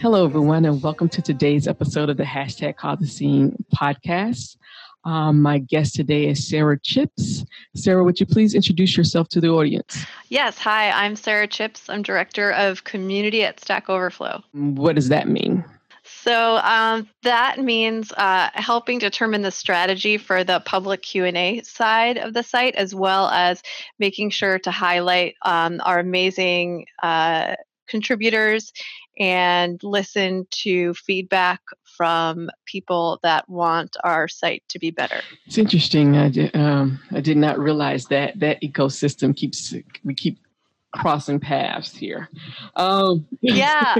Hello, everyone, and welcome to today's episode of the hashtag Cause a Scene podcast. Um, my guest today is Sara Chipps. Sara, would you please introduce yourself to the audience? Yes. Hi, I'm Sara Chipps. I'm Director of Community at Stack Overflow. What does that mean? So um, that means uh, helping determine the strategy for the public Q&A side of the site, as well as making sure to highlight um, our amazing uh, contributors and listen to feedback from people that want our site to be better. It's interesting. I did, um, I did not realize that that ecosystem keeps we keep crossing paths here. Um, yeah.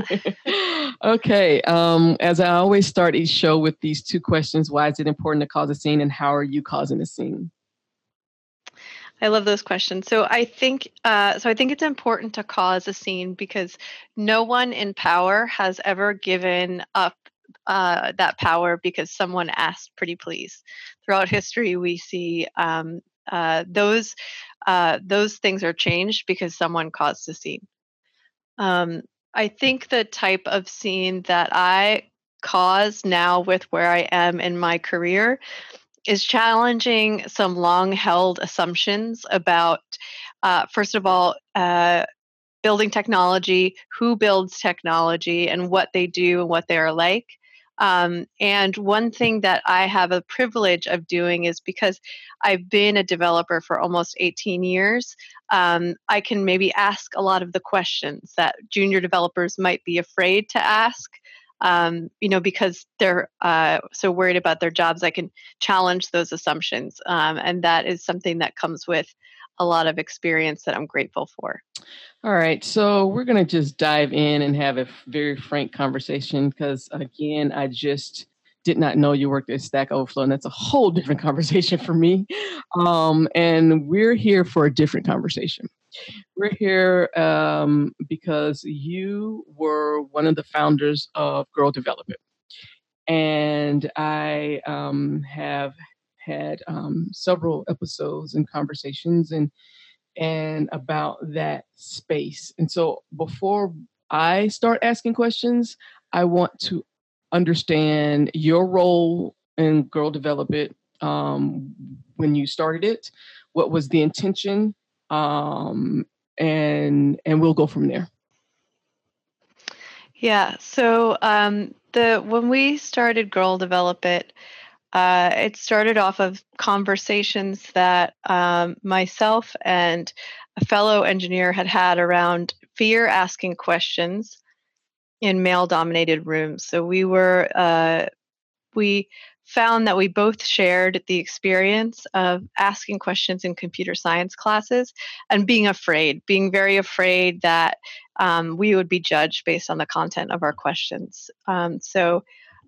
okay. Um, as I always start each show with these two questions Why is it important to cause a scene, and how are you causing a scene? I love those questions. So I think uh, so. I think it's important to cause a scene because no one in power has ever given up uh, that power because someone asked pretty please. Throughout history, we see um, uh, those uh, those things are changed because someone caused a scene. Um, I think the type of scene that I cause now with where I am in my career is challenging some long held assumptions about, uh, first of all, uh, building technology, who builds technology, and what they do and what they are like. Um, and one thing that I have a privilege of doing is because I've been a developer for almost 18 years, um, I can maybe ask a lot of the questions that junior developers might be afraid to ask. Um, you know, because they're uh, so worried about their jobs, I can challenge those assumptions. Um, and that is something that comes with a lot of experience that I'm grateful for. All right. So we're going to just dive in and have a very frank conversation because, again, I just did not know you worked at Stack Overflow, and that's a whole different conversation for me. Um, and we're here for a different conversation. We're here um, because you were one of the founders of Girl Develop It. And I um, have had um, several episodes and conversations and and about that space. And so before I start asking questions, I want to understand your role in Girl Develop It um, when you started it. What was the intention? Um, and and we'll go from there. Yeah. So um, the when we started Girl Develop It, uh, it started off of conversations that um, myself and a fellow engineer had had around fear asking questions in male dominated rooms. So we were, uh, we found that we both shared the experience of asking questions in computer science classes and being afraid, being very afraid that um, we would be judged based on the content of our questions. Um, so,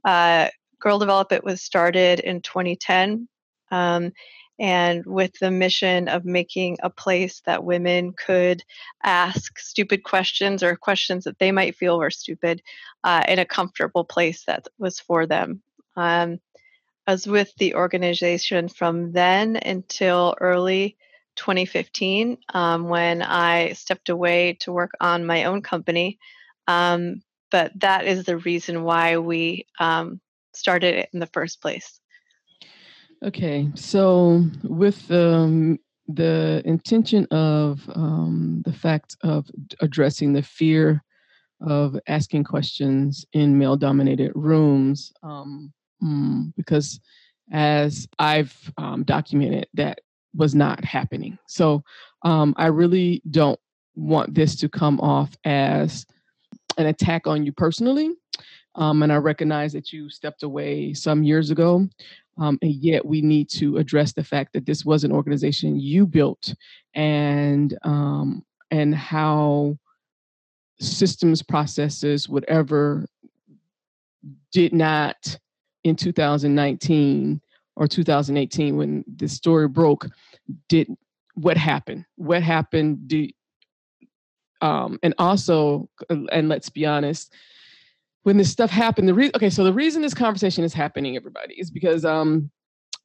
uh, Girl Develop It was started in 2010. Um, and with the mission of making a place that women could ask stupid questions or questions that they might feel were stupid uh, in a comfortable place that was for them. Um, I was with the organization from then until early 2015 um, when I stepped away to work on my own company. Um, but that is the reason why we um, started it in the first place. Okay, so with um, the intention of um, the fact of addressing the fear of asking questions in male dominated rooms, um, mm, because as I've um, documented, that was not happening. So um, I really don't want this to come off as an attack on you personally. Um, and I recognize that you stepped away some years ago. Um, and yet we need to address the fact that this was an organization you built and um, and how systems processes whatever did not in 2019 or 2018 when this story broke did what happened what happened do um, and also and let's be honest when this stuff happened the reason okay so the reason this conversation is happening everybody is because um,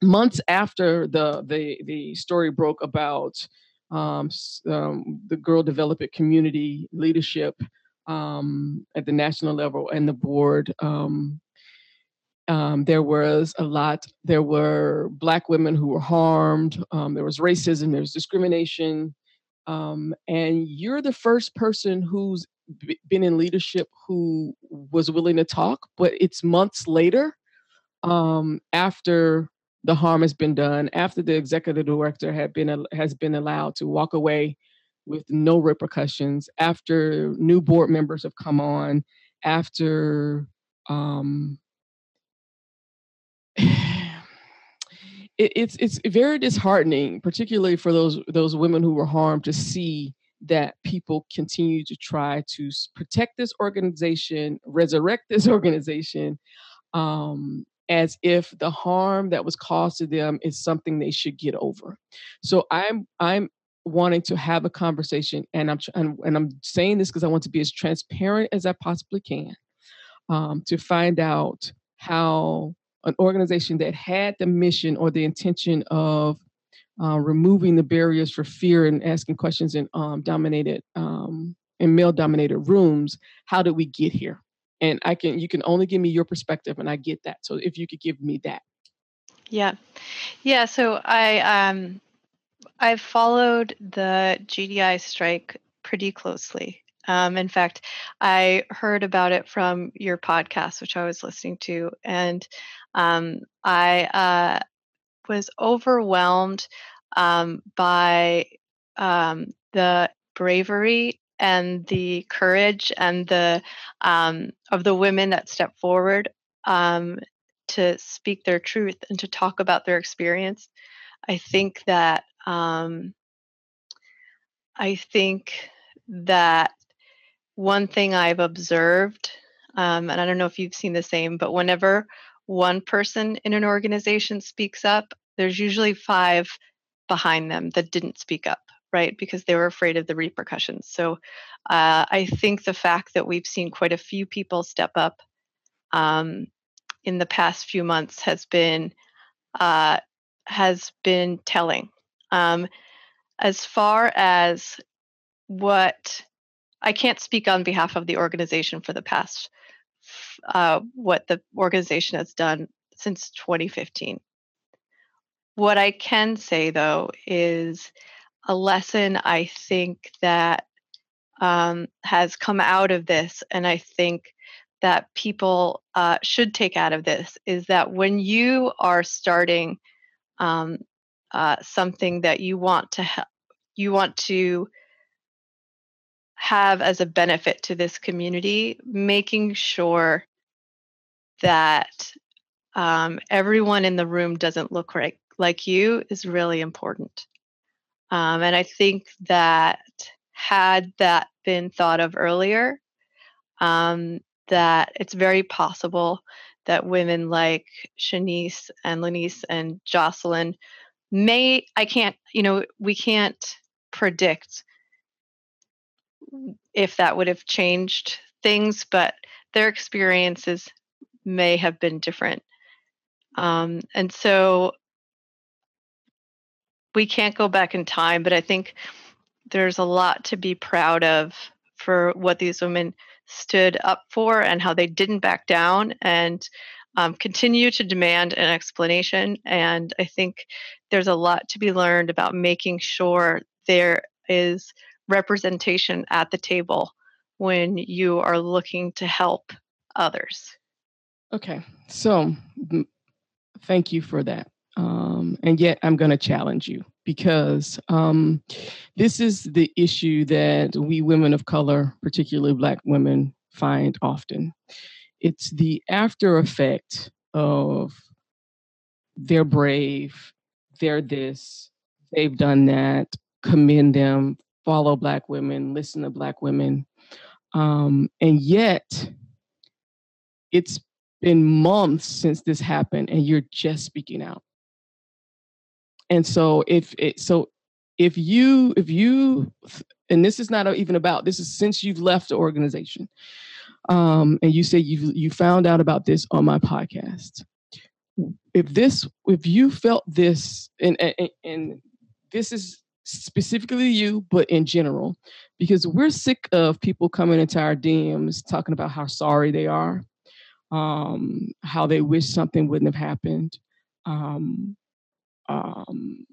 months after the the the story broke about um, um, the girl develop it community leadership um, at the national level and the board. Um, um, there was a lot. There were black women who were harmed. Um, there was racism. There was discrimination. and you're the first person who's b- been in leadership who was willing to talk. But it's months later after the harm has been done after the executive director had been has been allowed to walk away with no repercussions after new board members have come on after um, it, it's it's very disheartening particularly for those those women who were harmed to see that people continue to try to protect this organization resurrect this organization um, as if the harm that was caused to them is something they should get over. So I'm I'm wanting to have a conversation, and I'm and, and I'm saying this because I want to be as transparent as I possibly can um, to find out how an organization that had the mission or the intention of uh, removing the barriers for fear and asking questions in um, dominated um, in male dominated rooms how did we get here? And i can you can only give me your perspective and i get that. So if you could give me that. Yeah. Yeah so i um i've followed the gdi strike pretty closely um, in fact i heard about it from your podcast which i was listening to and um, i uh, was overwhelmed um, by um, the bravery and the courage and the um, of the women that step forward um, to speak their truth and to talk about their experience. I think that I think that one thing I've observed, um, and I don't know if you've seen the same, but whenever one person in an organization speaks up, there's usually five behind them that didn't speak up right? Because they were afraid of the repercussions. So uh, I think the fact that we've seen quite a few people step up um, in the past few months has been uh, has been telling. Um, as far as what I can't speak on behalf of the organization for the past uh, what the organization has done since 2015. What I can say though is a lesson I think that um, has come out of this, and I think that people uh, should take out of this is that when you are starting um, uh, something that you want to ha- you want to have as a benefit to this community, making sure that um, everyone in the room doesn't look like like you is really important. Um, and I think that had that been thought of earlier, um, that it's very possible that women like Shanice and Lanice and Jocelyn may, I can't, you know, we can't predict if that would have changed things, but their experiences may have been different. Um, and so we can't go back in time, but I think there's a lot to be proud of for what these women stood up for and how they didn't back down and um, continue to demand an explanation. And I think there's a lot to be learned about making sure there is representation at the table when you are looking to help others. Okay, so thank you for that. Um, and yet I'm going to challenge you because um, this is the issue that we women of color, particularly Black women, find often. It's the after effect of they're brave, they're this, they've done that, commend them, follow Black women, listen to Black women. Um, and yet, it's been months since this happened and you're just speaking out. And so if it so if you if you and this is not even about this is since you've left the organization um, and you say you you found out about this on my podcast if this if you felt this and, and, and this is specifically you but in general because we're sick of people coming into our dms talking about how sorry they are um, how they wish something wouldn't have happened um, um,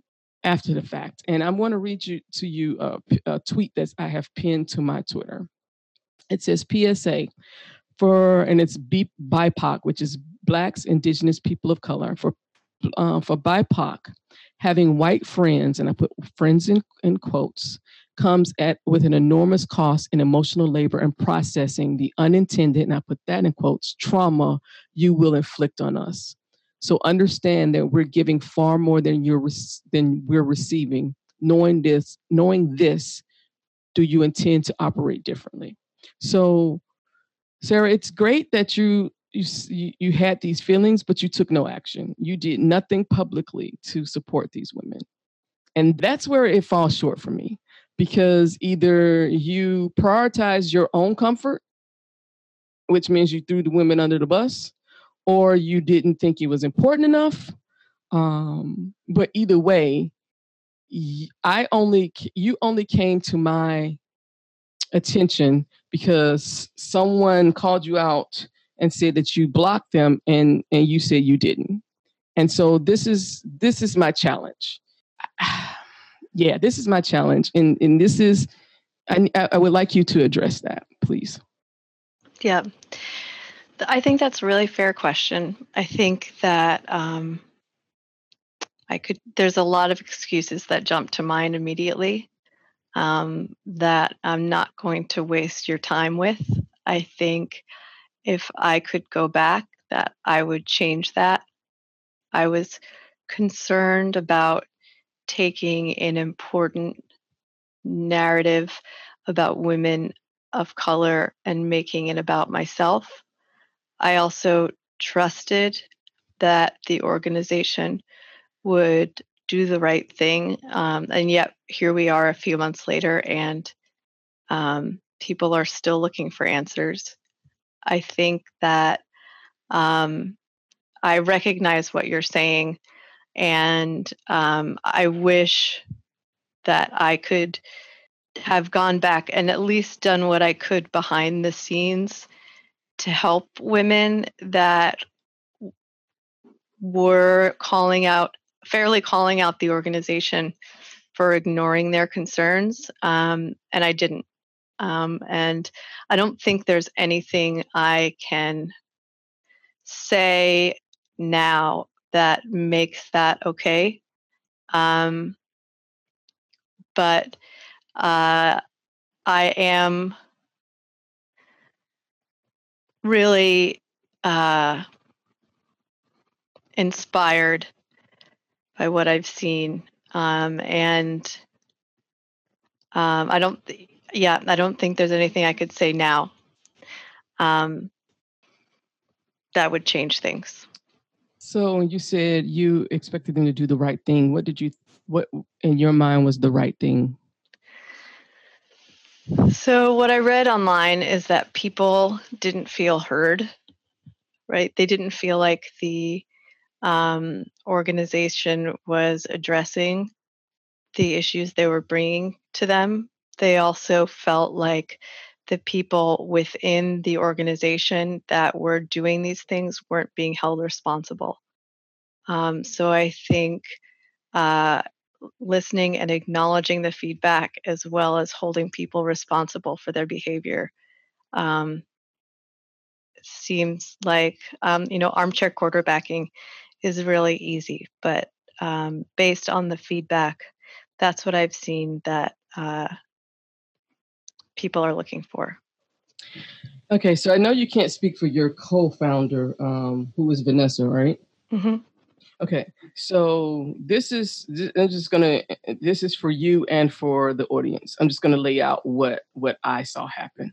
after the fact. And I want to read you to you a, a tweet that I have pinned to my Twitter. It says PSA for, and it's BIPOC, which is Blacks, Indigenous People of Color. For uh, for BIPOC, having white friends, and I put friends in, in quotes, comes at with an enormous cost in emotional labor and processing the unintended, and I put that in quotes, trauma you will inflict on us. So understand that we're giving far more than you're than we're receiving. Knowing this, knowing this, do you intend to operate differently? So, Sara, it's great that you you you had these feelings, but you took no action. You did nothing publicly to support these women, and that's where it falls short for me because either you prioritize your own comfort, which means you threw the women under the bus, or you didn't think it was important enough. Um, but either way, I only you only came to my attention because someone called you out and said that you blocked them and and you said you didn't. And so this is this is my challenge. yeah, this is my challenge, and and this is I, I would like you to address that, please. Yeah. I think that's a really fair question. I think that um, I could. There's a lot of excuses that jump to mind immediately um, that I'm not going to waste your time with. I think if I could go back, that I would change that. I was concerned about taking an important narrative about women of color and making it about myself I also trusted that the organization would do the right thing. Um, and yet, here we are a few months later, and um, people are still looking for answers. I think that um, I recognize what you're saying, and um, I wish that I could have gone back and at least done what I could behind the scenes to help women that were calling out, fairly calling out the organization for ignoring their concerns. Um, and I didn't. Um, and I don't think there's anything I can say now that makes that okay. Um, but uh, I am really uh, inspired by what I've seen. Um, and um, I don't, yeah, I don't think there's anything I could say now um, that would change things. So you said you expected them to do the right thing. What did you, what in your mind was the right thing? So, what I read online is that people didn't feel heard, right? They didn't feel like the um, organization was addressing the issues they were bringing to them. They also felt like the people within the organization that were doing these things weren't being held responsible. Um, so, I think uh, listening and acknowledging the feedback as well as holding people responsible for their behavior um, seems like um, you know armchair quarterbacking is really easy but um, based on the feedback that's what i've seen that uh, people are looking for okay so i know you can't speak for your co-founder um, who is vanessa right mm-hmm. Okay, so this is I'm just gonna this is for you and for the audience. I'm just gonna lay out what what I saw happen.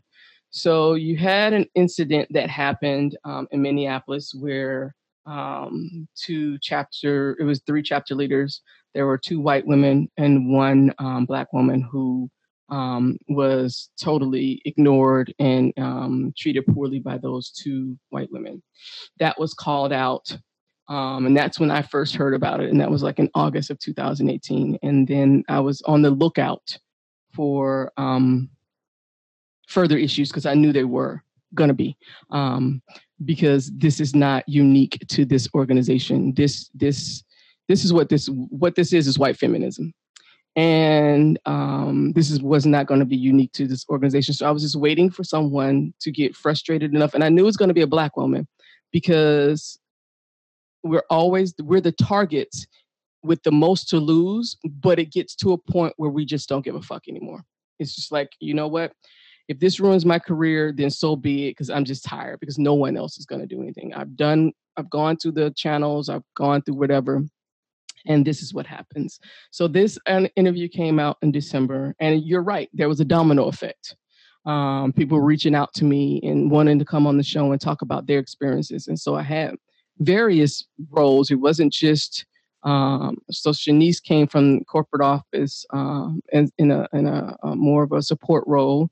So you had an incident that happened um, in Minneapolis where um, two chapter, it was three chapter leaders. There were two white women and one um, black woman who um, was totally ignored and um, treated poorly by those two white women. That was called out. Um, and that's when I first heard about it. And that was like in August of 2018. And then I was on the lookout for um, further issues because I knew they were going to be. Um, because this is not unique to this organization. This this this is what this what this is is white feminism, and um, this is was not going to be unique to this organization. So I was just waiting for someone to get frustrated enough, and I knew it was going to be a black woman because we're always we're the targets with the most to lose, but it gets to a point where we just don't give a fuck anymore. It's just like you know what if this ruins my career, then so be it, because I'm just tired because no one else is going to do anything. I've done, I've gone through the channels, I've gone through whatever, and this is what happens. So this interview came out in December, and you're right, there was a domino effect. Um, people reaching out to me and wanting to come on the show and talk about their experiences, and so I had various roles. It wasn't just um, so Shanice came from corporate office um, in, in, a, in a, a, more of a support role.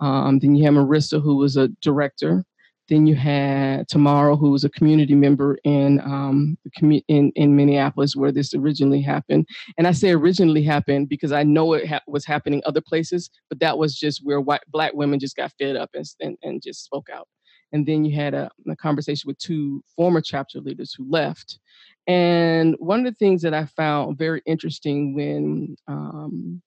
Um, then you have Marissa, who was a director. Then you had Tamara, who was a community member in um, commu- in in Minneapolis, where this originally happened. And I say originally happened because I know it ha- was happening other places, but that was just where white black women just got fed up and and, and just spoke out. And then you had a, a conversation with two former chapter leaders who left. And one of the things that I found very interesting when um,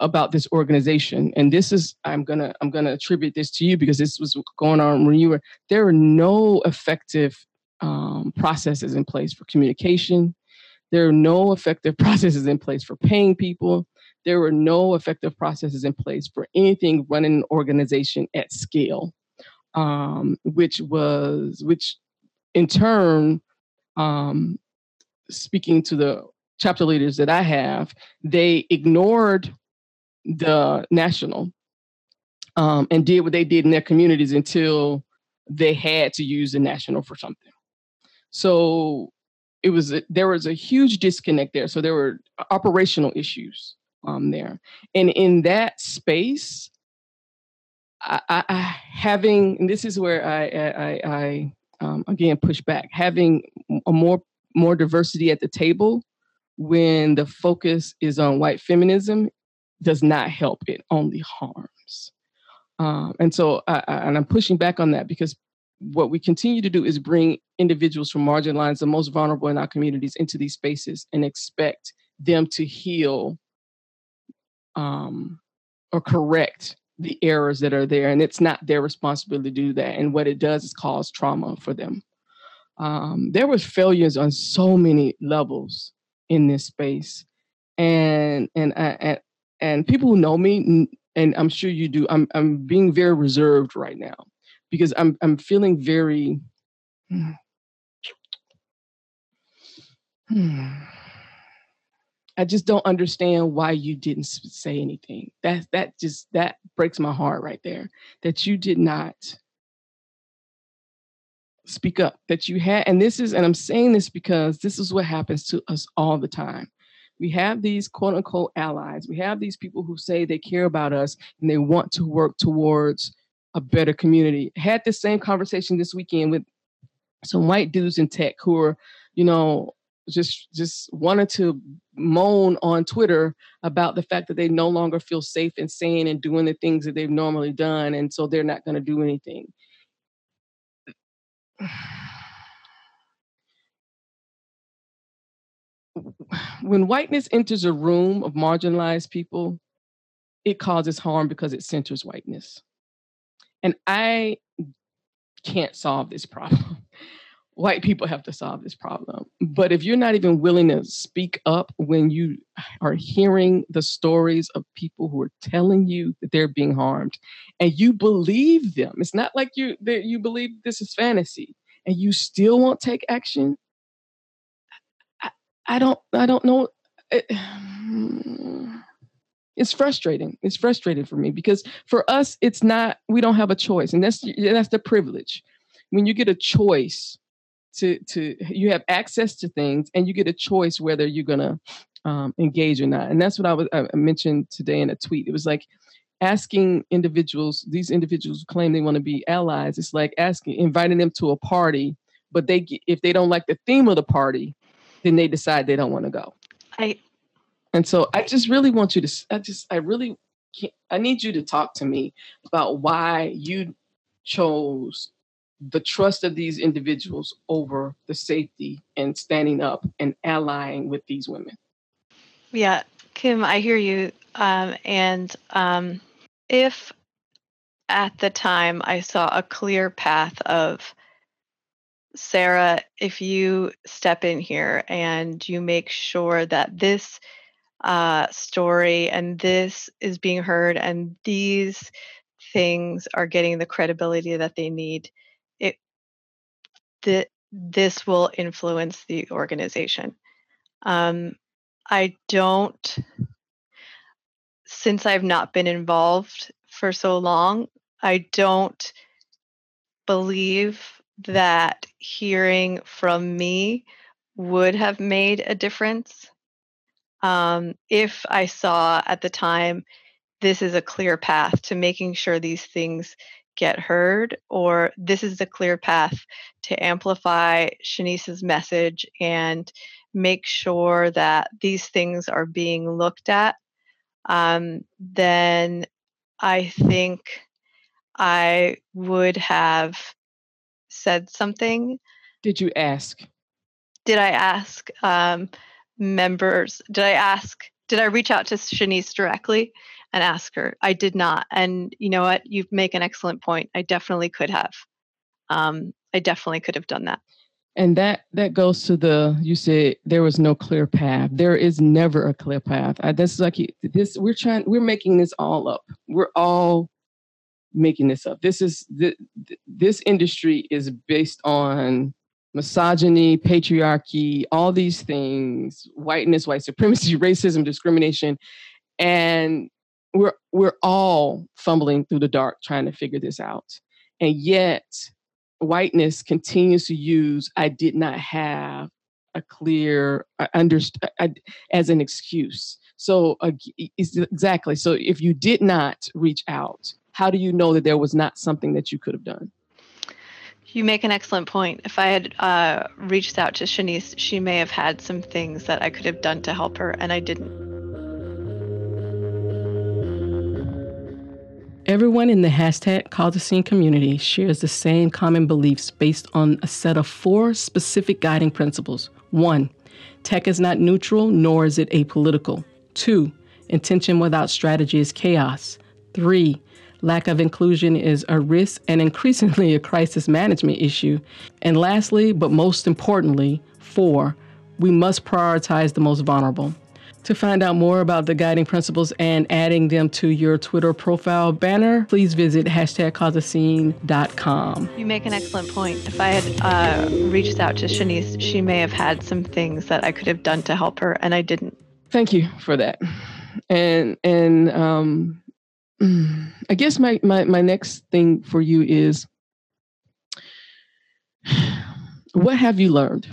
about this organization. And this is i'm gonna i'm gonna attribute this to you because this was going on when you were there were no effective um, processes in place for communication. There are no effective processes in place for paying people. There were no effective processes in place for anything running an organization at scale um, which was which in turn um, speaking to the chapter leaders that i have they ignored the national um, and did what they did in their communities until they had to use the national for something. So it was a, there was a huge disconnect there. So there were operational issues um, there, and in that space, I, I, I having and this is where I I, I um, again push back having a more more diversity at the table when the focus is on white feminism does not help, it only harms. Um, and so, I, I, and I'm pushing back on that because what we continue to do is bring individuals from marginalized, the most vulnerable in our communities, into these spaces and expect them to heal um, or correct the errors that are there. And it's not their responsibility to do that. And what it does is cause trauma for them. Um, there was failures on so many levels in this space, and and and and people who know me and i'm sure you do i'm i'm being very reserved right now because i'm i'm feeling very hmm. I just don't understand why you didn't say anything. That that just that breaks my heart right there. That you did not speak up. That you had, and this is, and I'm saying this because this is what happens to us all the time we have these quote unquote allies. We have these people who say they care about us and they want to work towards a better community. Had the same conversation this weekend with some white dudes in tech who are, you know, just just wanted to moan on Twitter about the fact that they no longer feel safe and sane and doing the things that they've normally done, and so they're not going to do anything. When whiteness enters a room of marginalized people, it causes harm because it centers whiteness. And I can't solve this problem. White people have to solve this problem. But if you're not even willing to speak up when you are hearing the stories of people who are telling you that they're being harmed and you believe them, it's not like you you believe this is fantasy and you still won't take action, I don't I don't know. It, it's frustrating. It's frustrating for me because for us, it's not. We don't have a choice, and that's that's the privilege. When you get a choice to to you have access to things, and you get a choice whether you're gonna um, engage or not. And that's what I was I mentioned today in a tweet. It was like asking individuals, these individuals claim they want to be allies. It's like asking, inviting them to a party, but they if they don't like the theme of the party, then they decide they don't want to go. I and so I just really want you to, I just, I really, I need you to talk to me about why you chose the trust of these individuals over the safety and standing up and allying with these women. Yeah, Kim, I hear you. Um, and um, if at the time I saw a clear path of Sara, if you step in here and you make sure that this uh, story and this is being heard and these things are getting the credibility that they need it that this will influence the organization. Um, i don't since i've not been involved for so long i don't believe that hearing from me would have made a difference. Um, if I saw at the time this is a clear path to making sure these things get heard, or this is a clear path to amplify Shanice's message and make sure that these things are being looked at, um, then I think I would have said something. Did you ask? Did I ask? Um, members did i ask did i reach out to shanice directly and ask her? I did not and you know what? You make an excellent point. I definitely could have. Um, i definitely could have done that. And that that goes to the you said there was no clear path. There is never a clear path. I, this is like this we're trying we're making this all up. We're all making this up this is this industry is based on misogyny, patriarchy, all these things, whiteness, white supremacy, racism, discrimination, and we're we're all fumbling through the dark trying to figure this out. And yet whiteness continues to use I did not have a clear understand as an excuse. So uh, exactly. So if you did not reach out, how do you know that there was not something that you could have done? You make an excellent point. If I had uh, reached out to Shanice, she may have had some things that I could have done to help her, and I didn't. Everyone in the hashtag Cause a Scene community shares the same common beliefs based on a set of four specific guiding principles. One, tech is not neutral, nor is it apolitical. Two, intention without strategy is chaos. Three, Lack of inclusion is a risk and increasingly a crisis management issue. And lastly, but most importantly, four, we must prioritize the most vulnerable. To find out more about the guiding principles and adding them to your Twitter profile banner, please visit hashtag You make an excellent point. If I had uh, reached out to Shanice, she may have had some things that I could have done to help her, and I didn't. Thank you for that. And and um, I guess my, my, my next thing for you is what have you learned?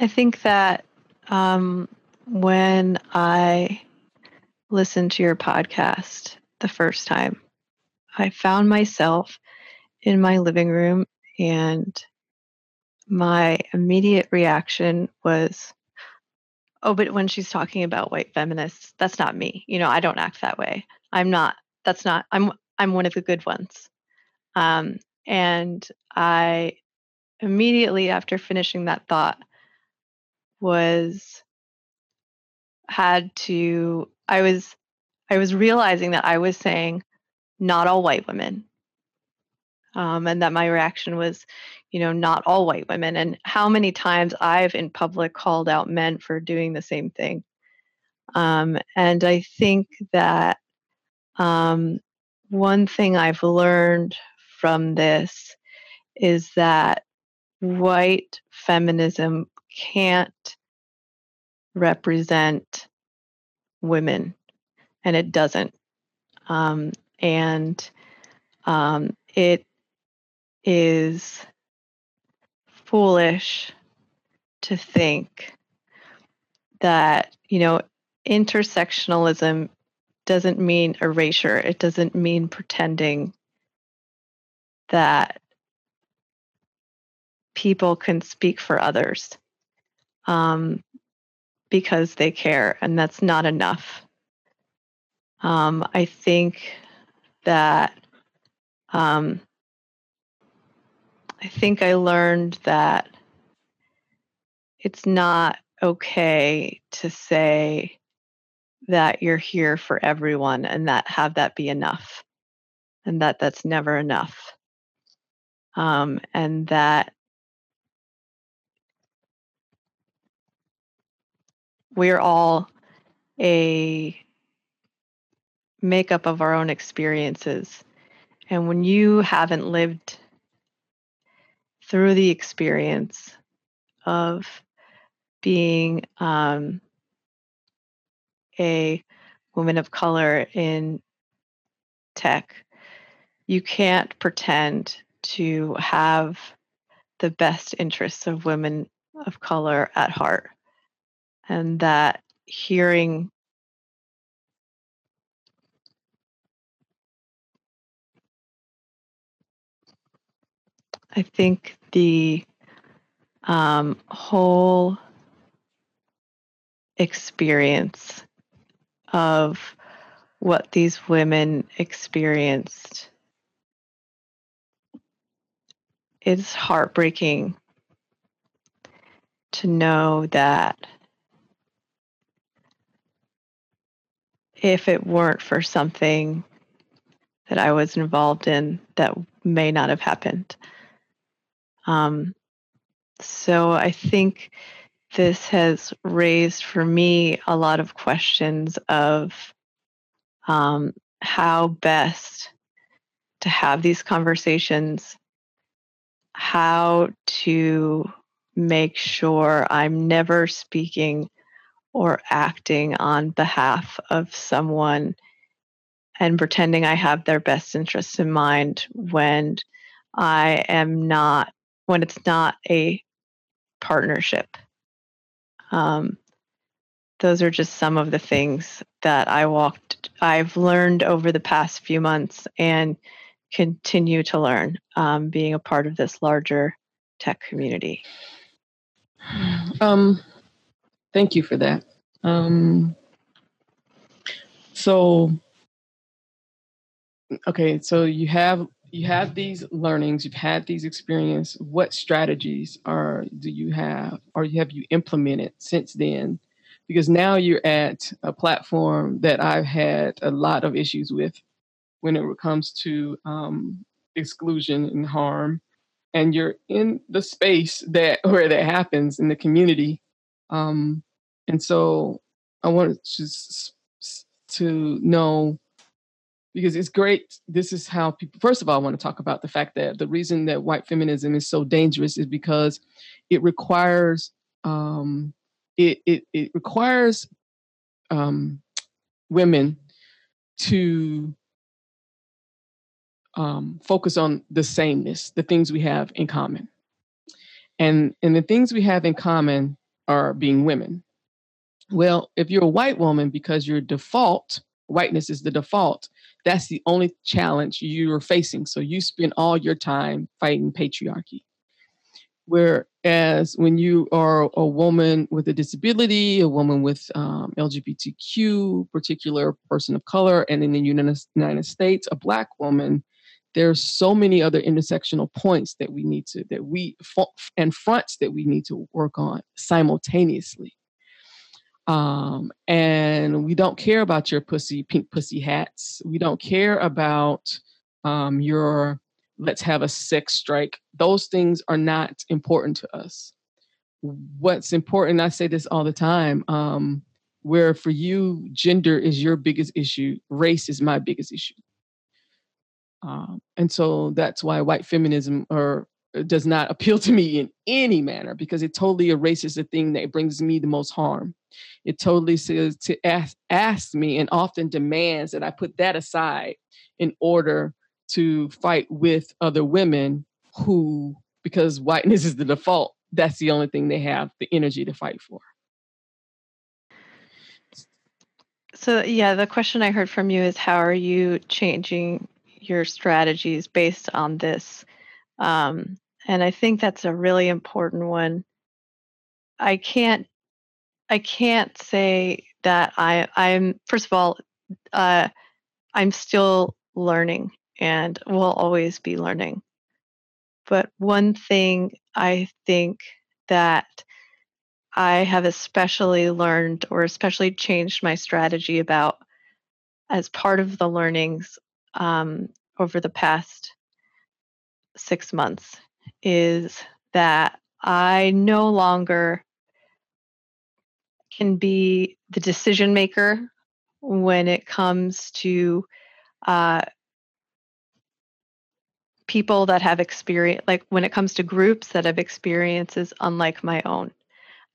I think that um, when I listened to your podcast the first time, I found myself in my living room and my immediate reaction was, oh, but when she's talking about white feminists, that's not me. You know, I don't act that way. I'm not. That's not. I'm. I'm one of the good ones. Um, and I immediately after finishing that thought was had to. I was. I was realizing that I was saying, not all white women. Um, and that my reaction was, you know, not all white women. And how many times I've in public called out men for doing the same thing. Um, and I think that um, one thing I've learned from this is that white feminism can't represent women and it doesn't. Um, and um, it is foolish to think that, you know, intersectionalism doesn't mean erasure. It doesn't mean pretending that people can speak for others um, because they care, and that's not enough. Um, I think that um, I think I learned that it's not okay to say that you're here for everyone and that have that be enough and that that's never enough. Um, and that we're all a makeup of our own experiences. And when you haven't lived through the experience of being um, a woman of color in tech, you can't pretend to have the best interests of women of color at heart. And that hearing I think the um, whole experience of what these women experienced it's heartbreaking to know that if it weren't for something that I was involved in, that may not have happened. Um, so I think this has raised for me a lot of questions of um, how best to have these conversations, how to make sure I'm never speaking or acting on behalf of someone and pretending I have their best interests in mind when I am not, when it's not a partnership. Um, those are just some of the things that I walked, I've learned over the past few months and continue to learn um, being a part of this larger tech community. Um, thank you for that. Um, so, okay, so you have you have these learnings, you've had these experiences. What strategies are do you have, or have you implemented since then? Because now you're at a platform that I've had a lot of issues with when it comes to um, exclusion and harm, and you're in the space that where that happens in the community, um, and so I wanted to to know because it's great. This is how people, first of all, I want to talk about the fact that the reason that white feminism is so dangerous is because it requires, um, it, it, it requires um, women to um, focus on the sameness, the things we have in common. And, and the things we have in common are being women. Well, if you're a white woman, because your default, whiteness is the default, that's the only challenge you're facing. So you spend all your time fighting patriarchy. Whereas when you are a woman with a disability, a woman with um, LGBTQ, particular person of color, and in the United States, a Black woman, there's so many other intersectional points that we need to, that we, and fronts that we need to work on simultaneously. Um, and we don't care about your pussy, pink pussy hats. We don't care about um, your let's have a sex strike. Those things are not important to us. What's important, I say this all the time, um, where for you, gender is your biggest issue, race is my biggest issue. Um, and so that's why white feminism or does not appeal to me in any manner because it totally erases the thing that brings me the most harm. It totally says to ask, me and often demands that I put that aside in order to fight with other women who, because whiteness is the default, that's the only thing they have the energy to fight for. So, yeah, the question I heard from you is how are you changing your strategies based on this? Um, and I think that's a really important one. I can't I can't say that I I'm first of all uh, I'm still learning and will always be learning. But one thing I think that I have especially learned or especially changed my strategy about as part of the learnings um, over the past six months is that I no longer can be the decision maker when it comes to uh, people that have experience, like when it comes to groups that have experiences unlike my own.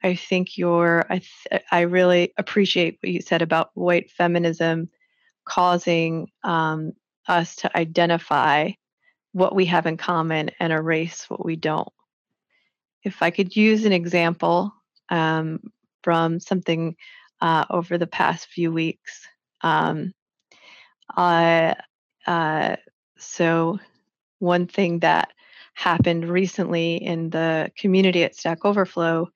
I think you're, I, th- I really appreciate what you said about white feminism causing um, us to identify what we have in common and erase what we don't. If I could use an example um, from something uh, over the past few weeks, um, uh, uh, so one thing that happened recently in the community at Stack Overflow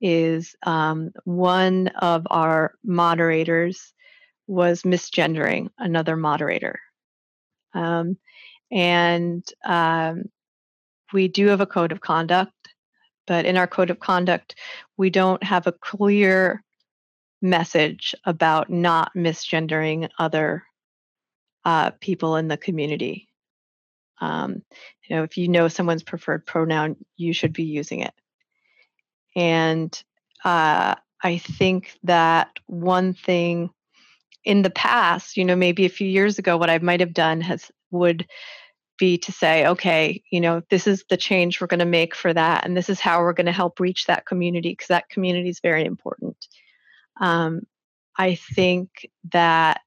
is um, one of our moderators was misgendering another moderator. Um, and um, we do have a code of conduct, but in our code of conduct, we don't have a clear message about not misgendering other uh, people in the community. Um, you know, if you know someone's preferred pronoun, you should be using it. And uh, I think that one thing in the past, you know, maybe a few years ago, what I might have done has would be to say, okay, you know, this is the change we're going to make for that, and this is how we're going to help reach that community because that community is very important. Um, I think that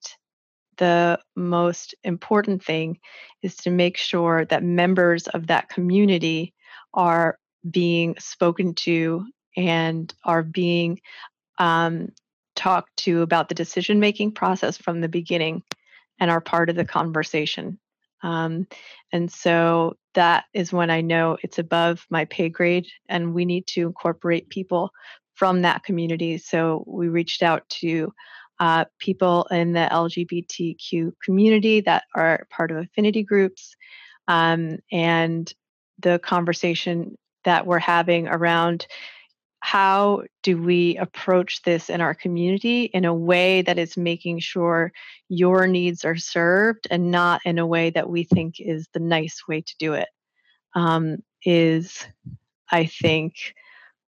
the most important thing is to make sure that members of that community are being spoken to and are being um, talked to about the decision making process from the beginning and are part of the conversation. Um, and so that is when I know it's above my pay grade, and we need to incorporate people from that community. So we reached out to uh, people in the LGBTQ community that are part of affinity groups. Um, and the conversation that we're having around how do we approach this in our community in a way that is making sure your needs are served and not in a way that we think is the nice way to do it? Um, is I think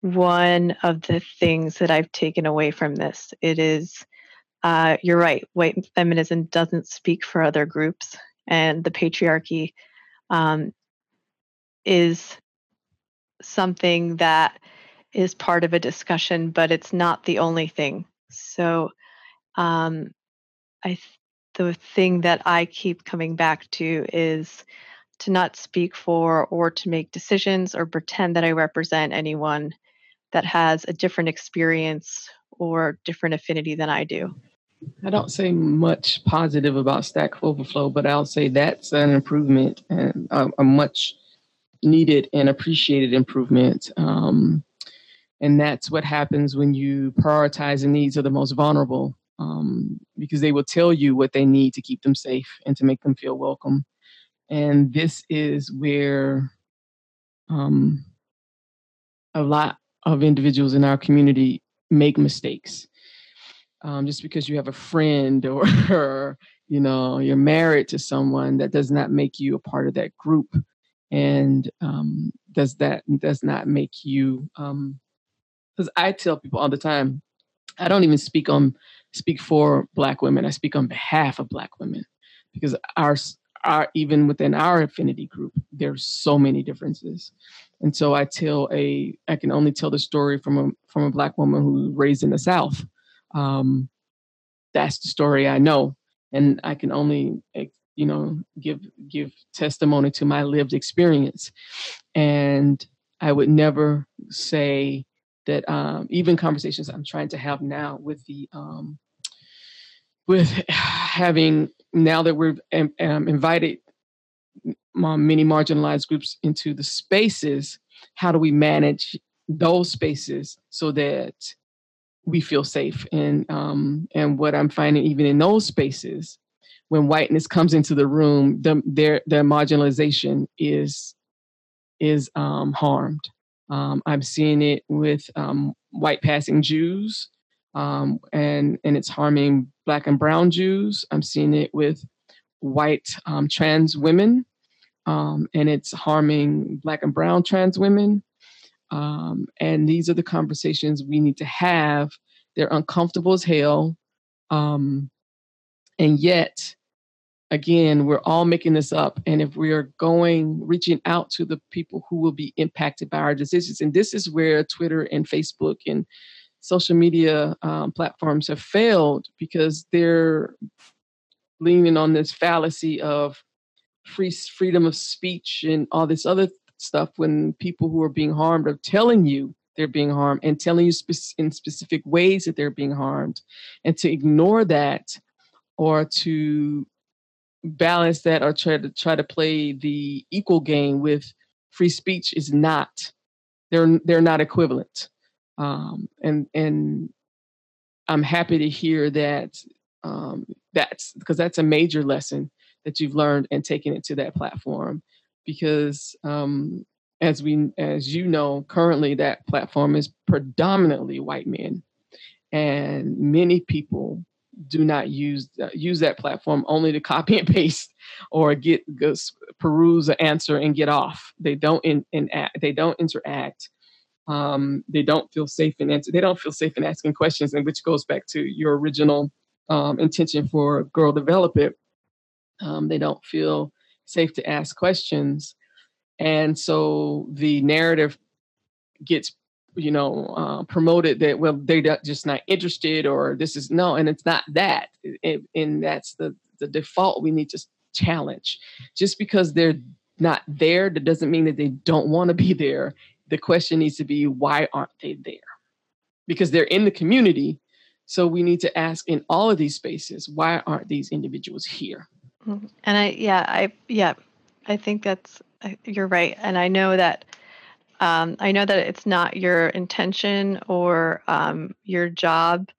one of the things that I've taken away from this. It is uh, you're right. White feminism doesn't speak for other groups, and the patriarchy um, is something that is part of a discussion, but it's not the only thing. So, um, I th- the thing that I keep coming back to is to not speak for or to make decisions or pretend that I represent anyone that has a different experience or different affinity than I do. I don't say much positive about Stack Overflow, but I'll say that's an improvement and a, a much needed and appreciated improvement. Um, and that's what happens when you prioritize the needs of the most vulnerable, um, because they will tell you what they need to keep them safe and to make them feel welcome. And this is where um, a lot of individuals in our community make mistakes um, just because you have a friend or, you know you're married to someone that does not make you a part of that group and um, does that does not make you because i tell people all the time i don't even speak on speak for black women i speak on behalf of black women because our our even within our affinity group, there's so many differences. And so I tell a I can only tell the story from a from a black woman who was raised in the South. Um, that's the story I know, and I can only you know give give testimony to my lived experience. And I would never say that um, even conversations I'm trying to have now with the um, with having now that we've um, um invited many marginalized groups into the spaces, how do we manage those spaces so that we feel safe? And um, and what I'm finding even in those spaces, when whiteness comes into the room, the, their their marginalization is is um, harmed. Um, I'm seeing it with um, white passing Jews, um, and and it's harming Black and Brown Jews. I'm seeing it with white um, trans women, um, and it's harming Black and Brown trans women. Um, and these are the conversations we need to have. They're uncomfortable as hell, and yet again, we're all making this up. And if we are going, reaching out to the people who will be impacted by our decisions, and this is where Twitter and Facebook and social media um, platforms have failed because they're leaning on this fallacy of free freedom of speech and all this other stuff when people who are being harmed are telling you they're being harmed and telling you spe- in specific ways that they're being harmed and to ignore that or to balance that or try to try to play the equal game with free speech is not they're they're not equivalent. Um, and and i'm happy to hear that um, that's because that's a major lesson that you've learned and taken it to that platform because um, as we as you know currently that platform is predominantly white men and many people do not use uh, use that platform only to copy and paste or get go, peruse an answer and get off. They don't in, in act, they don't interact. Um, they don't feel safe in answer. They don't feel safe in asking questions, and which goes back to your original um, intention for Girl Develop It. Um, they don't feel safe to ask questions, and so the narrative gets you know uh, promoted that well they're just not interested or this is no and it's not that. It, and that's the the default we need to challenge. Just because they're not there that doesn't mean that they don't want to be there. The question needs to be why aren't they there? Because they're in the community so we need to ask in all of these spaces why aren't these individuals here? Mm-hmm. and i yeah i yeah i think that's you're right. And i know that um, I know that it's not your intention or um, your job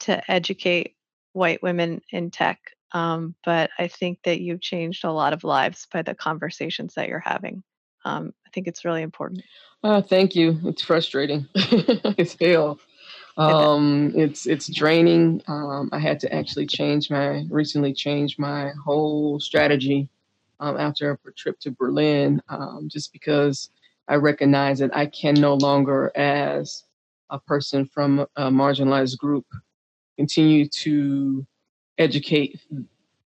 to educate white women in tech, um, but I think that you've changed a lot of lives by the conversations that you're having. Um, I think it's really important. Uh, thank you. It's frustrating. it's hell. Um, it's it's draining. Um, I had to actually change my recently changed my whole strategy after a trip to Berlin, just because I recognize that I can no longer, as a person from a marginalized group, continue to educate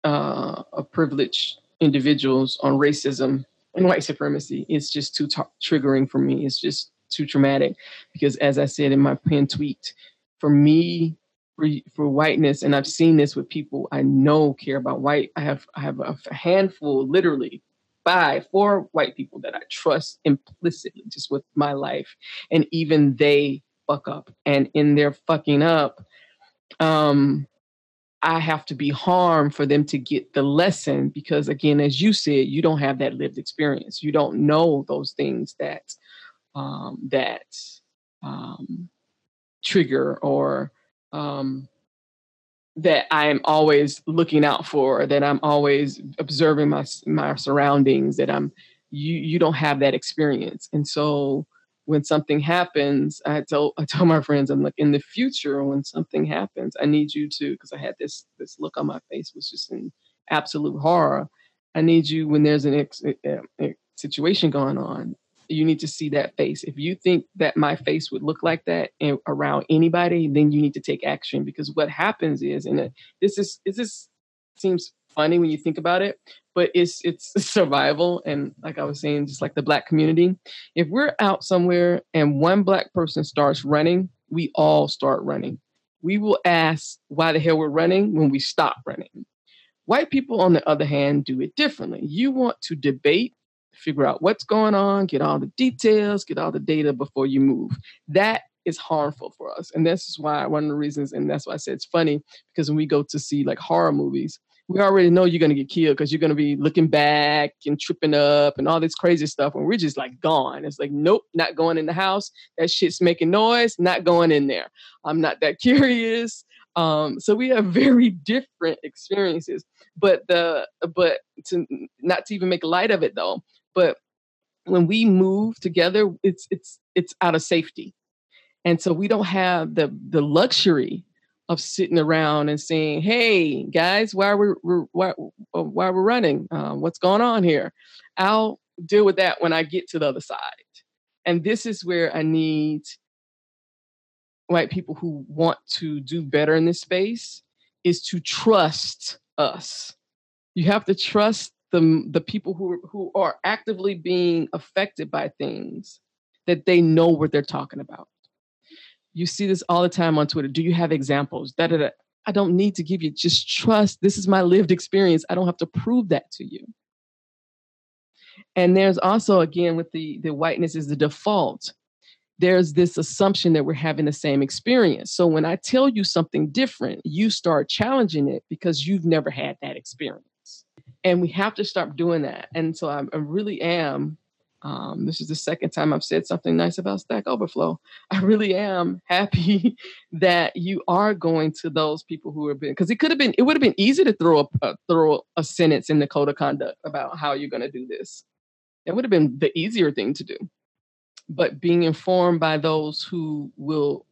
uh, privileged individuals on racism and white supremacy. It's just too t- triggering for me. It's just too traumatic because, as I said in my pinned tweet, for me, for, for whiteness, and I've seen this with people I know care about white. I have I have a handful, literally, five, four white people that I trust implicitly just with my life. And even they fuck up. And in their fucking up, um, I have to be harmed for them to get the lesson because, again, as you said, you don't have that lived experience. You don't know those things that um, that um, trigger or um, that I'm always looking out for, that I'm always observing my my surroundings, that I'm you you don't have that experience. And so when something happens, I tell I tell my friends, I'm like, in the future, when something happens, I need you to, because I had this this look on my face was just in absolute horror. I need you when there's an ex, a, a situation going on you need to see that face. If you think that my face would look like that in, around anybody, then you need to take action because what happens is, and this is this is seems funny when you think about it, but it's it's survival. And like I was saying, just like the black community, if we're out somewhere and one black person starts running, we all start running. We will ask why the hell we're running when we stop running. White people, on the other hand, do it differently. You want to debate, figure out what's going on, get all the details, get all the data before you move. That is harmful for us. And this is why one of the reasons, and that's why I said it's funny, because when we go to see like horror movies, we already know you're gonna get killed because you're gonna be looking back and tripping up and all this crazy stuff. And we're just like gone. It's like, nope, not going in the house. That shit's making noise, not going in there. I'm not that curious. Um, so we have very different experiences. But the but to not to even make light of it though, but when we move together, it's it's it's out of safety. And so we don't have the the luxury of sitting around and saying, "Hey guys, why are we why uh, why are we running? Uh, what's going on here?" I'll deal with that when I get to the other side. And this is where I need white people who want to do better in this space is to trust us. You have to trust the the people who who are actively being affected by things that they know what they're talking about. You see this all the time on Twitter. Do you have examples? Da. I don't need to give you, just trust. This is my lived experience. I don't have to prove that to you. And there's also, again, with the, the whiteness is the default. There's this assumption that we're having the same experience. So when I tell you something different, you start challenging it because you've never had that experience. And we have to start doing that. And so I, I really am um, this is the second time I've said something nice about Stack Overflow. I really am happy that you are going to those people who have been because it could have been it would have been easy to throw a, uh, throw a sentence in the code of conduct about how you're going to do this. It would have been the easier thing to do. But being informed by those who will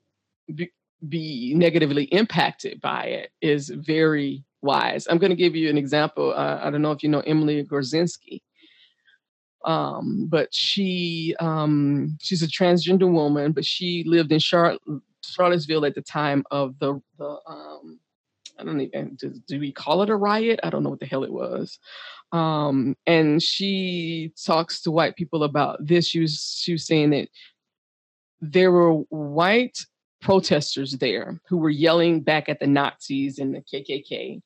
be, be negatively impacted by it is very wise. I'm going to give you an example. Uh, I don't know if you know Emily Gorcenski um, but she um, she's a transgender woman, but she lived in Char- Charlottesville at the time of the the um, I don't even do, do, we call it a riot? I don't know what the hell it was. Um, and she talks to white people about this. She was she was saying that there were white protesters there who were yelling back at the Nazis and the KKK.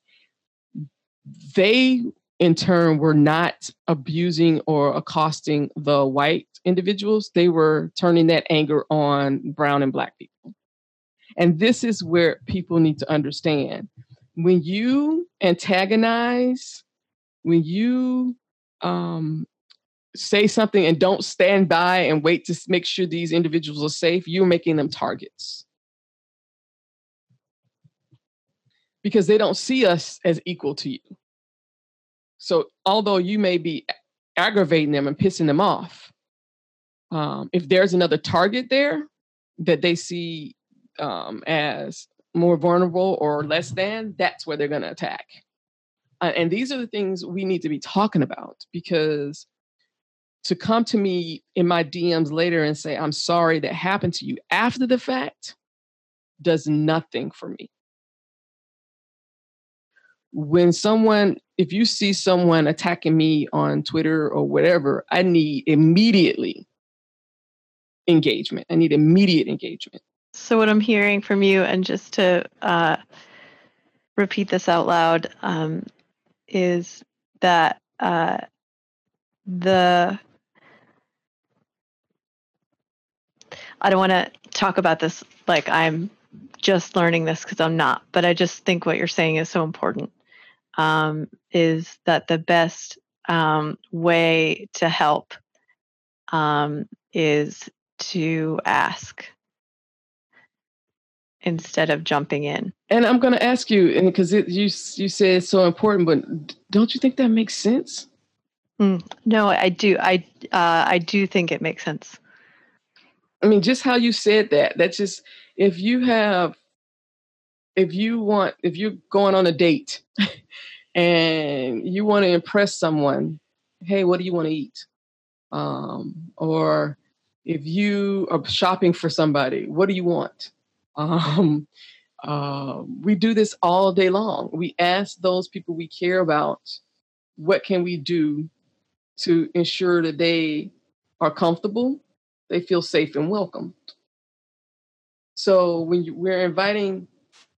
They in turn were not abusing or accosting the white individuals. They were turning that anger on brown and black people. And this is where people need to understand when you antagonize, when you um, say something and don't stand by and wait to make sure these individuals are safe, you're making them targets. Because they don't see us as equal to you. So although you may be aggravating them and pissing them off, um, if there's another target there that they see um, as more vulnerable or less than, that's where they're going to attack. Uh, and these are the things we need to be talking about because to come to me in my DMs later and say, I'm sorry that happened to you after the fact does nothing for me when someone if you see someone attacking me on twitter or whatever i need immediately engagement. I need immediate engagement. So what i'm hearing from you and just to uh, repeat this out loud um, is that uh, the i don't want to talk about this like i'm just learning this because i'm not but i just think what you're saying is so important um, is that the best um, way to help um, is to ask instead of jumping in. And I'm going to ask you, and because you you say it's so important, but don't you think that makes sense? Mm, no, I do. I uh, I do think it makes sense. I mean, just how you said that. That's just if you have if you want if you're going on a date and you want to impress someone hey what do you want to eat um, or if you are shopping for somebody what do you want um, uh, we do this all day long. We ask those people we care about, what can we do to ensure that they are comfortable, they feel safe and welcome. So when you, we're inviting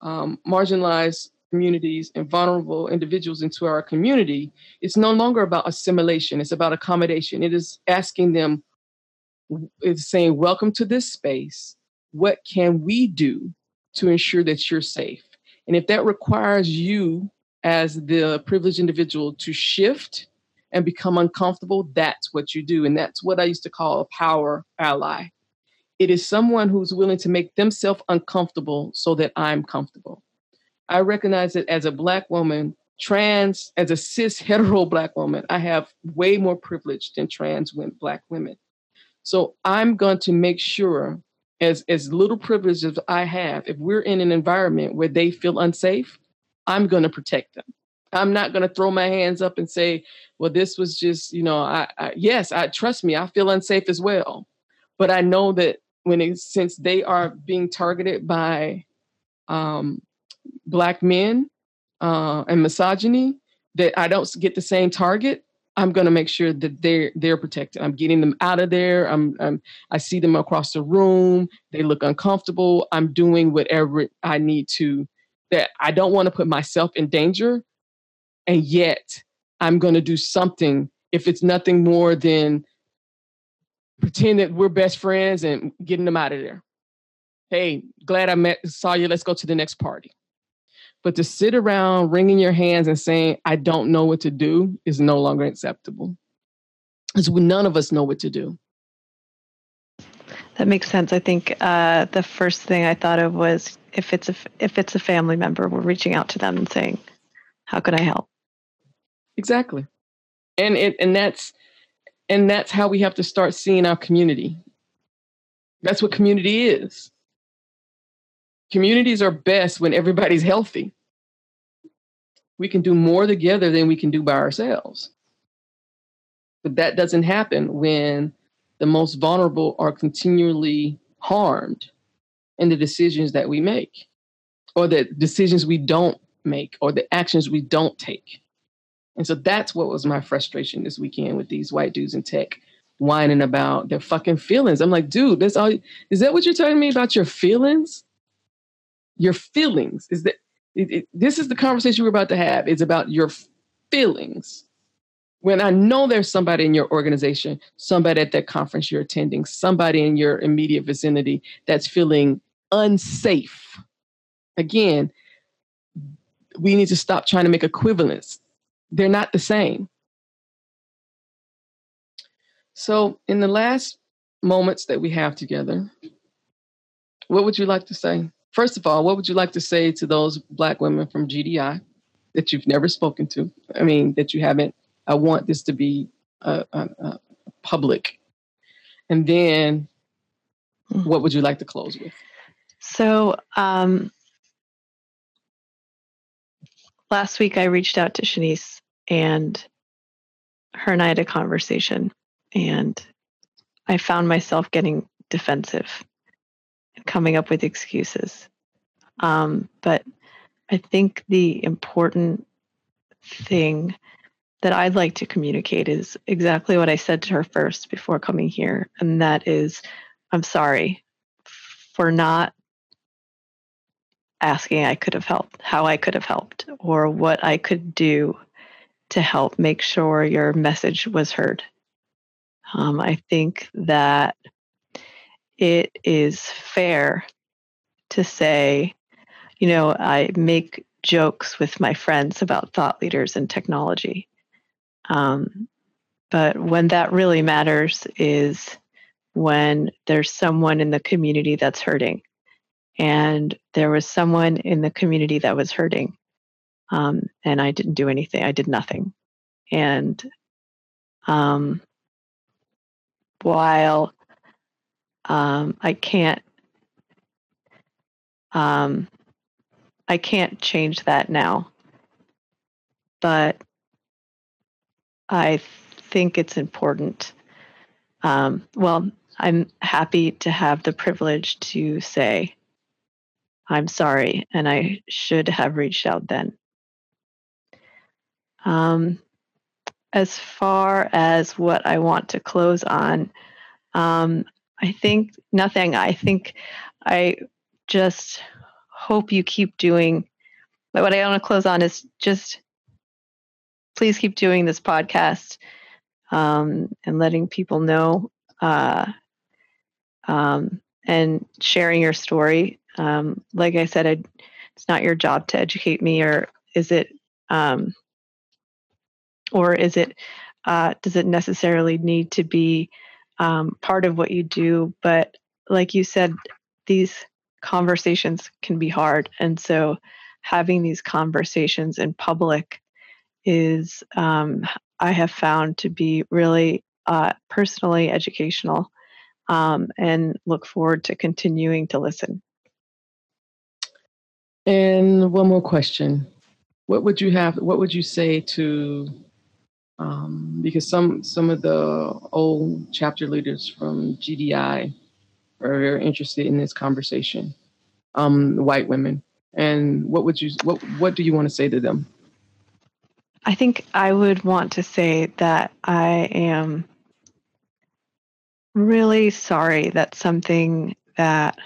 um, marginalized communities and vulnerable individuals into our community, it's no longer about assimilation, it's about accommodation. It is asking them, it's saying, Welcome to this space. What can we do to ensure that you're safe? And if that requires you as the privileged individual to shift and become uncomfortable, that's what you do. And that's what I used to call a power ally. It is someone who's willing to make themselves uncomfortable so that I'm comfortable. I recognize that as a Black woman, trans, as a cis hetero Black woman, I have way more privilege than trans women, Black women. So I'm going to make sure, as, as little privilege as I have, if we're in an environment where they feel unsafe, I'm going to protect them. I'm not going to throw my hands up and say, well, this was just, you know, I, I yes, I trust me, I feel unsafe as well. But I know that when it, since they are being targeted by um, black men uh, and misogyny that I don't get the same target, I'm going to make sure that they're they're protected. I'm getting them out of there. I'm, I'm I see them across the room. They look uncomfortable. I'm doing whatever I need to. That I don't want to put myself in danger, and yet I'm going to do something. If it's nothing more than pretend that we're best friends and getting them out of there. Hey, glad I met saw you. Let's go to the next party. But to sit around wringing your hands and saying, I don't know what to do is no longer acceptable. Because none of us know what to do. That makes sense. I think uh, the first thing I thought of was if it's a if it's a family member, we're reaching out to them and saying, "How can I help?" Exactly, and it and that's and that's how we have to start seeing our community. That's what community is communities are best when everybody's healthy. We can do more together than we can do by ourselves. But that doesn't happen when the most vulnerable are continually harmed in the decisions that we make, or the decisions we don't make, or the actions we don't take. And so that's what was my frustration this weekend with these white dudes in tech whining about their fucking feelings. I'm like, dude, that's all is that what you're telling me about your feelings? your feelings is that it, it, this is the conversation we're about to have it's about your feelings when i know there's somebody in your organization somebody at that conference you're attending somebody in your immediate vicinity that's feeling unsafe again we need to stop trying to make equivalents they're not the same so in the last moments that we have together what would you like to say First of all, what would you like to say to those Black women from GDI that you've never spoken to? I mean, that you haven't. I want this to be a, public. And then, mm-hmm. what would you like to close with? So, um, last week I reached out to Shanice, and her and I had a conversation, and I found myself getting defensive and coming up with excuses. Um, but I think the important thing that I'd like to communicate is exactly what I said to her first before coming here. And that is, I'm sorry for not asking I could have helped, how I could have helped, or what I could do to help make sure your message was heard. Um, I think that it is fair to say, you know, I make jokes with my friends about thought leaders and technology. Um, but when that really matters is when there's someone in the community that's hurting. And there was someone in the community that was hurting. Um, and I didn't do anything, I did nothing. And um, while um, I can't um, I can't change that now. But I think it's important. Um, well, I'm happy to have the privilege to say I'm sorry, and I should have reached out then. Um, as far as what I want to close on, um, I think nothing. I think I just hope you keep doing. But what I want to close on is just please keep doing this podcast um, and letting people know uh, um, and sharing your story. Um, like I said, I, it's not your job to educate me, or is it? Um, or is it? Uh, does it necessarily need to be um, part of what you do? But like you said, these conversations can be hard, and so having these conversations in public is um, I have found to be really uh, personally educational um, and look forward to continuing to listen. And one more question. What would you have, what would you say to, um, because some, some of the old chapter leaders from GDI are very interested in this conversation, um, white women. And what would you, what, what do you want to say to them? I think I would want to say that I am really sorry that something that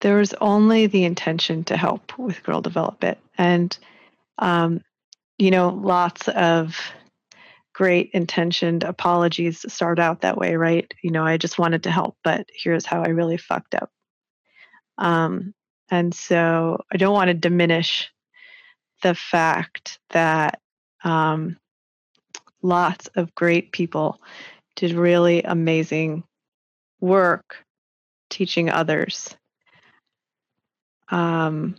there was only the intention to help with girl develop it and um, you know lots of great intentioned apologies start out that way right you know i just wanted to help but here's how i really fucked up um, and so i don't want to diminish the fact that um, lots of great people did really amazing work teaching others. Um,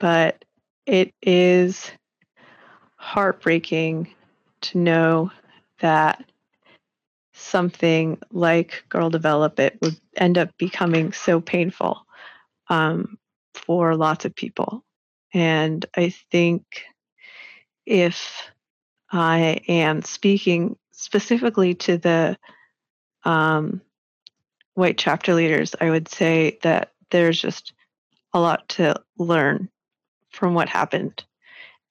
but it is heartbreaking to know that something like Girl Develop It would end up becoming so painful um, for lots of people. And I think if I am speaking specifically to the um, white chapter leaders, I would say that there's just a lot to learn from what happened.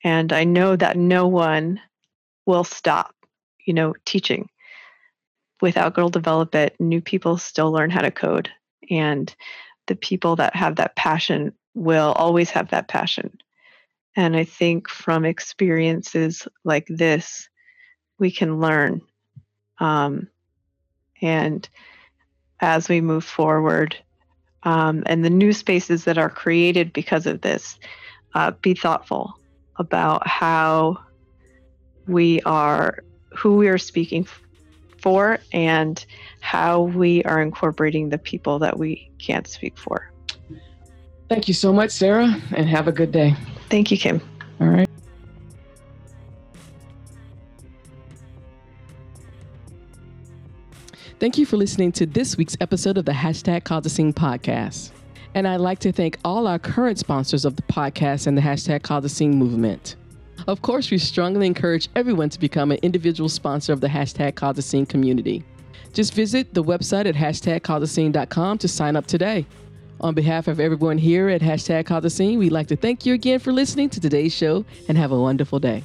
And I know that no one will stop, you know, teaching. Without Girl Develop It, new people still learn how to code. And the people that have that passion will always have that passion. And I think from experiences like this, we can learn. Um, and as we move forward, um, and the new spaces that are created because of this, uh, be thoughtful about how we are, who we are speaking for, and how we are incorporating the people that we can't speak for. Thank you so much, Sara, and have a good day. Thank you, Kim. All right. Thank you for listening to this week's episode of the Hashtag Cause a Scene podcast. And I'd like to thank all our current sponsors of the podcast and the Hashtag Cause a Scene movement. Of course, we strongly encourage everyone to become an individual sponsor of the Hashtag Cause a Scene community. Just visit the website at hashtagcauseascene.com to sign up today. On behalf of everyone here at Hashtag Cause a Scene, we'd like to thank you again for listening to today's show and have a wonderful day.